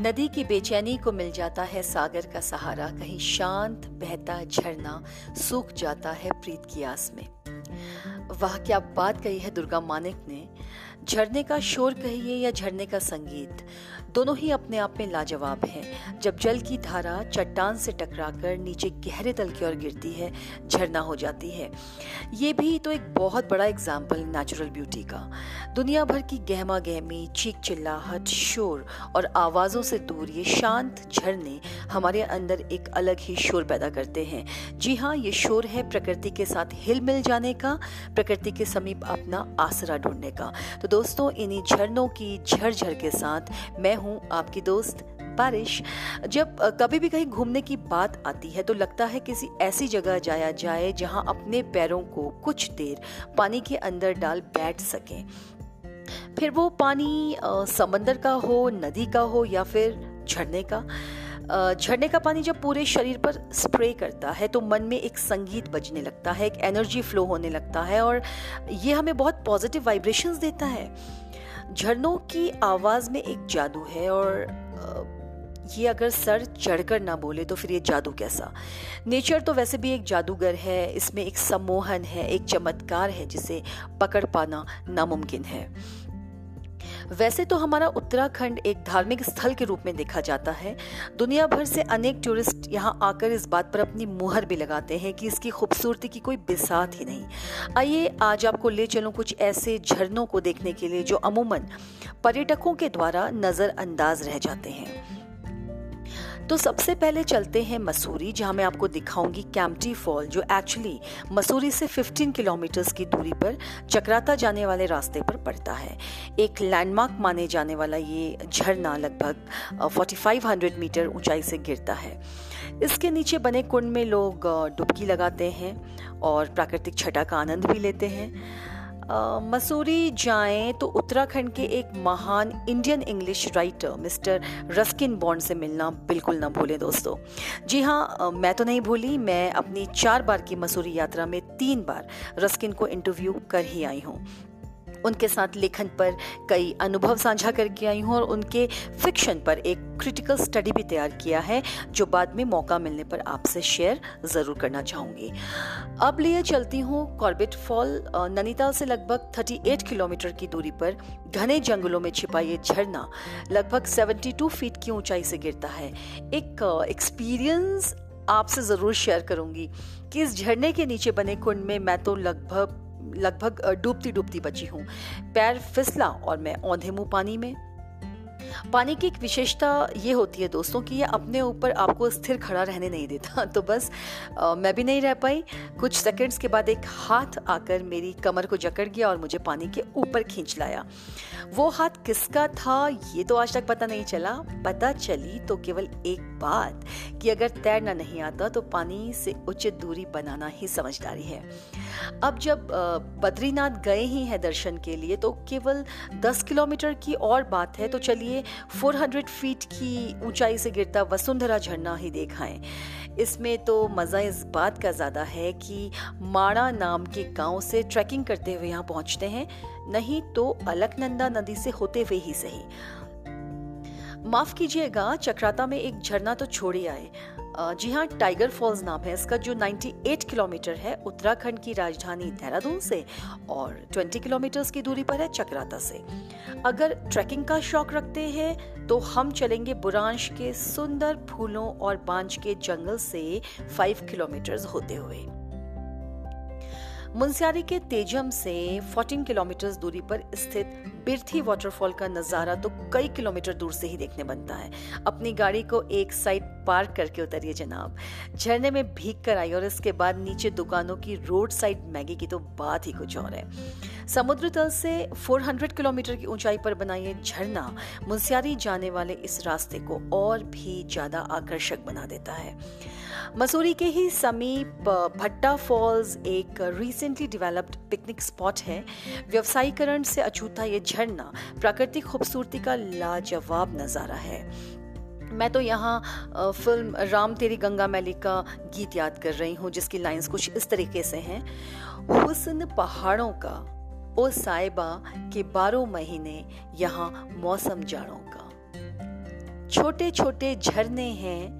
नदी की बेचैनी को मिल जाता है सागर का सहारा। कहीं शांत, बहता, झरना सूख जाता है प्रीत की आस में। वह, क्या बात कही है दुर्गा मानिक ने। झरने का शोर कहिए या झरने का संगीत, दोनों ही अपने आप में लाजवाब हैं। जब जल की धारा चट्टान से टकराकर नीचे गहरे तल की ओर गिरती है, झरना हो जाती है। ये भी तो एक बहुत बड़ा एग्ज़ाम्पल नेचुरल ब्यूटी का। दुनिया भर की गहमा गहमी चीख चिल्लाहट शोर और आवाज़ों से दूर ये शांत झरने हमारे अंदर एक अलग ही शोर पैदा करते हैं। जी हाँ ये शोर है प्रकृति के साथ हिल मिल जाने का, प्रकृति के समीप अपना आसरा ढूँढने का। तो दोस्तों, इन्हीं झरनों की झरझर के साथ मैं हूँ आपकी दोस्त बारिश। जब कभी भी कहीं घूमने की बात आती है तो लगता है किसी ऐसी जगह जाया जाए जहाँ अपने पैरों को कुछ देर पानी के अंदर डाल बैठ सकें। फिर वो पानी समंदर का हो, नदी का हो या फिर झरने का। झरने का पानी जब पूरे शरीर पर स्प्रे करता है तो मन में एक संगीत बजने लगता है, एक एनर्जी फ्लो होने लगता है और ये हमें बहुत पॉजिटिव वाइब्रेशंस देता है। झरनों की आवाज़ में एक जादू है और ये अगर सर चढ़कर ना बोले तो फिर ये जादू कैसा? नेचर तो वैसे भी एक जादूगर है, इसमें एक सम्मोहन है, एक चमत्कार है जिसे पकड़ पाना नामुमकिन है। वैसे तो हमारा उत्तराखंड एक धार्मिक स्थल के रूप में देखा जाता है। दुनिया भर से अनेक टूरिस्ट यहाँ आकर इस बात पर अपनी मुहर भी लगाते हैं कि इसकी खूबसूरती की कोई बिसात ही नहीं। आइए आज आपको ले चलूँ कुछ ऐसे झरनों को देखने के लिए जो अमूमन पर्यटकों के द्वारा नज़रअंदाज रह जाते हैं। तो सबसे पहले चलते हैं मसूरी, जहाँ मैं आपको दिखाऊँगी कैम्पटी फॉल जो एक्चुअली मसूरी से 15 किलोमीटर्स की दूरी पर चक्राता जाने वाले रास्ते पर पड़ता है। एक लैंडमार्क माने जाने वाला ये झरना लगभग 4500 मीटर ऊंचाई से गिरता है। इसके नीचे बने कुंड में लोग डुबकी लगाते हैं और प्राकृतिक छटा का आनंद भी लेते हैं। मसूरी जाएँ तो उत्तराखंड के एक महान Indian English writer mister Ruskin Bond से मिलना बिल्कुल ना भूलें दोस्तों। जी हाँ मैं तो नहीं भूली, मैं अपनी चार बार की मसूरी यात्रा में तीन बार रस्किन को इंटरव्यू कर ही आई हूँ। उनके साथ लेखन पर कई अनुभव साझा करके आई हूँ और उनके फिक्शन पर एक क्रिटिकल स्टडी भी तैयार किया है, जो बाद में मौका मिलने पर आपसे शेयर ज़रूर करना चाहूँगी। अब लिए चलती हूँ कॉर्बेट फॉल नैनीताल से लगभग 38 किलोमीटर की दूरी पर घने जंगलों में छिपा ये झरना लगभग 72 फीट की ऊंचाई से गिरता है। एक एक्सपीरियंस आपसे ज़रूर शेयर करूँगी कि इस झरने के नीचे बने कुंड में मैं तो लगभग लगभग डूबती डूबती बची हूँ। पैर फिसला और मैं औंधे मुँह पानी में पानी की एक विशेषता ये होती है दोस्तों कि ये अपने ऊपर आपको स्थिर खड़ा रहने नहीं देता। तो बस आ, मैं भी नहीं रह पाई। कुछ सेकंड्स के बाद एक हाथ आकर मेरी कमर को जकड़ गया और मुझे पानी के ऊपर खींच लाया। वो हाथ किसका था ये तो आज तक पता नहीं चला। पता चली तो केवल एक बात कि अगर तैरना नहीं आता तो पानी से उचित दूरी बनाना ही समझदारी है। अब जब बद्रीनाथ गए ही हैं दर्शन के लिए तो केवल 10 किलोमीटर की और बात है तो चलिए 400 फीट की ऊंचाई से गिरता वसुंधरा झरना ही देखा है इसमें तो मज़ा इस बात का ज़्यादा है कि माणा नाम के गाँव से ट्रैकिंग करते हुए यहाँ पहुँचते हैं, नहीं तो अलकनंदा नदी से होते हुए ही सही। माफ़ कीजिएगा, चक्राता में एक झरना तो छोड़ ही आए। जी हाँ टाइगर फॉल्स नाम है इसका, जो 98 किलोमीटर है उत्तराखंड की राजधानी देहरादून से और 20 किलोमीटर की दूरी पर है चक्राता से। अगर ट्रैकिंग का शौक रखते हैं तो हम चलेंगे बुरांश के सुंदर फूलों और बांझ के जंगल से 5 किलोमीटर होते हुए। मुंसियारी के तेजम से 14 किलोमीटर दूरी पर स्थित बिरथी वाटरफॉल का नज़ारा तो कई किलोमीटर दूर से ही देखने बनता है। अपनी गाड़ी को एक साइड पार्क करके उतरिए जनाब। झरने में भीग कर आई और इसके बाद नीचे दुकानों की रोड साइड मैगी की तो बात ही कुछ और है। समुद्र तल से 400 किलोमीटर की ऊंचाई पर बना ये झरना। मुंसियारी जाने वाले इस रास्ते को और भी ज़्यादा आकर्षक बना देता है। मसूरी के ही समीप भट्टा फॉल्स एक रिसेंटली डेवलप्ड पिकनिक स्पॉट है। व्यवसायीकरण से अछूता ये झरना प्राकृतिक खूबसूरती का लाजवाब नज़ारा है। मैं तो यहाँ फ़िल्म राम तेरी गंगा मैली का गीत याद कर रही हूँ, जिसकी लाइंस कुछ इस तरीके से हैं। हुसन पहाड़ों का, ओ साइबा के बारह महीने यहाँ मौसम जाड़ों का। छोटे छोटे झरने हैं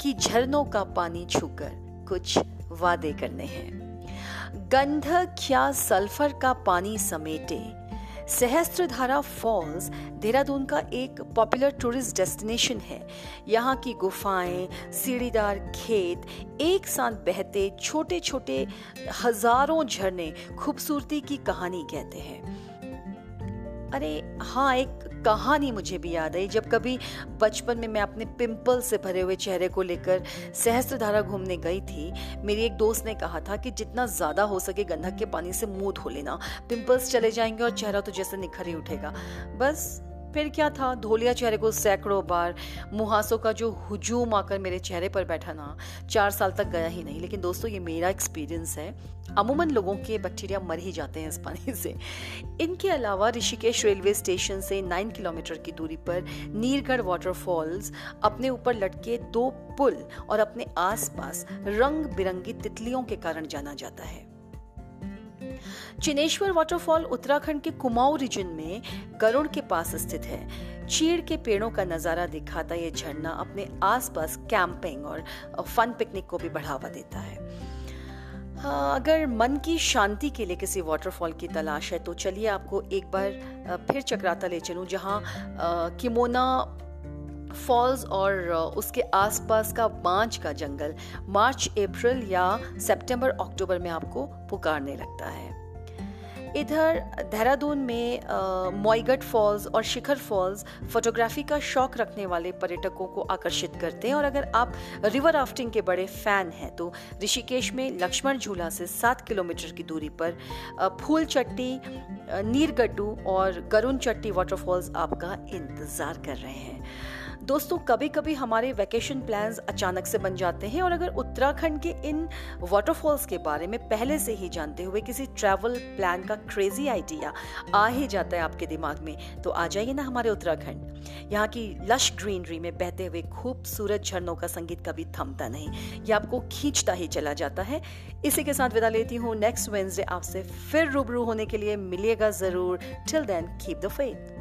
कि झरनों का पानी छूकर कुछ वादे करने हैं। गंधक क्या सल्फ़र का पानी समेटे? सहस्त्रधारा फॉल्स देहरादून का एक पॉपुलर टूरिस्ट डेस्टिनेशन है। यहाँ की गुफाएँ, सीढ़ीदार खेत, एक साथ बहते छोटे छोटे हज़ारों झरने खूबसूरती की कहानी कहते हैं। अरे हाँ एक कहानी मुझे भी याद आई। जब कभी बचपन में मैं अपने पिंपल से भरे हुए चेहरे को लेकर सहस्त्रधारा घूमने गई थी, मेरी एक दोस्त ने कहा था कि जितना ज़्यादा हो सके गंधक के पानी से मुँह धो लेना। पिंपल्स चले जाएँगे और चेहरा तो जैसे निखर ही उठेगा। बस फिर क्या था? धोलिया चेहरे को सैकड़ों बार मुहासों का जो हुजूम आकर मेरे चेहरे पर बैठा ना, चार साल तक गया ही नहीं। लेकिन दोस्तों, ये मेरा एक्सपीरियंस है। अमूमन लोगों के बैक्टीरिया मर ही जाते हैं इस पानी से। इनके अलावा ऋषिकेश रेलवे स्टेशन से नाइन किलोमीटर की दूरी पर नीरगढ़ वाटरफॉल्स अपने ऊपर लटके दो पुल और अपने आसपास रंग बिरंगी तितलियों के कारण जाना जाता है। चिनेश्वर वाटरफॉल उत्तराखंड के कुमाऊं रीजन में गरुड़ के पास स्थित है। चीड़ के पेड़ों का नज़ारा दिखाता यह झरना अपने आसपास कैंपिंग और फन पिकनिक को भी बढ़ावा देता है। हाँ, अगर मन की शांति के लिए किसी वाटरफॉल की तलाश है तो चलिए आपको एक बार फिर चक्राता ले चलूँ जहाँ किमोना फॉल्स और उसके आसपास का बांझ का जंगल मार्च अप्रैल या सितंबर अक्टूबर में आपको पुकारने लगता है। इधर देहरादून में मोइगट फॉल्स और शिखर फॉल्स फोटोग्राफी का शौक रखने वाले पर्यटकों को आकर्षित करते हैं। और अगर आप रिवर राफ्टिंग के बड़े फ़ैन हैं तो ऋषिकेश में लक्ष्मण झूला से सात किलोमीटर की दूरी पर फूल चट्टी नीरगड्डू और गरुण चट्टी वाटरफॉल्स आपका इंतज़ार कर रहे हैं। दोस्तों कभी कभी हमारे वैकेशन प्लान्स अचानक से बन जाते हैं और अगर उत्तराखंड के इन वाटरफॉल्स के बारे में पहले से ही जानते हुए किसी ट्रैवल प्लान का क्रेजी आइडिया आ ही जाता है आपके दिमाग में तो आ जाइए ना हमारे उत्तराखंड। यहाँ की लश ग्रीनरी में बहते हुए खूबसूरत झरनों का संगीत कभी थमता नहीं, ये आपको खींचता ही चला जाता है। इसी के साथ विदा लेती हूँ। नेक्स्ट वेंसडे आपसे फिर रूबरू होने के लिए मिलिएगा ज़रूर। Till then keep the faith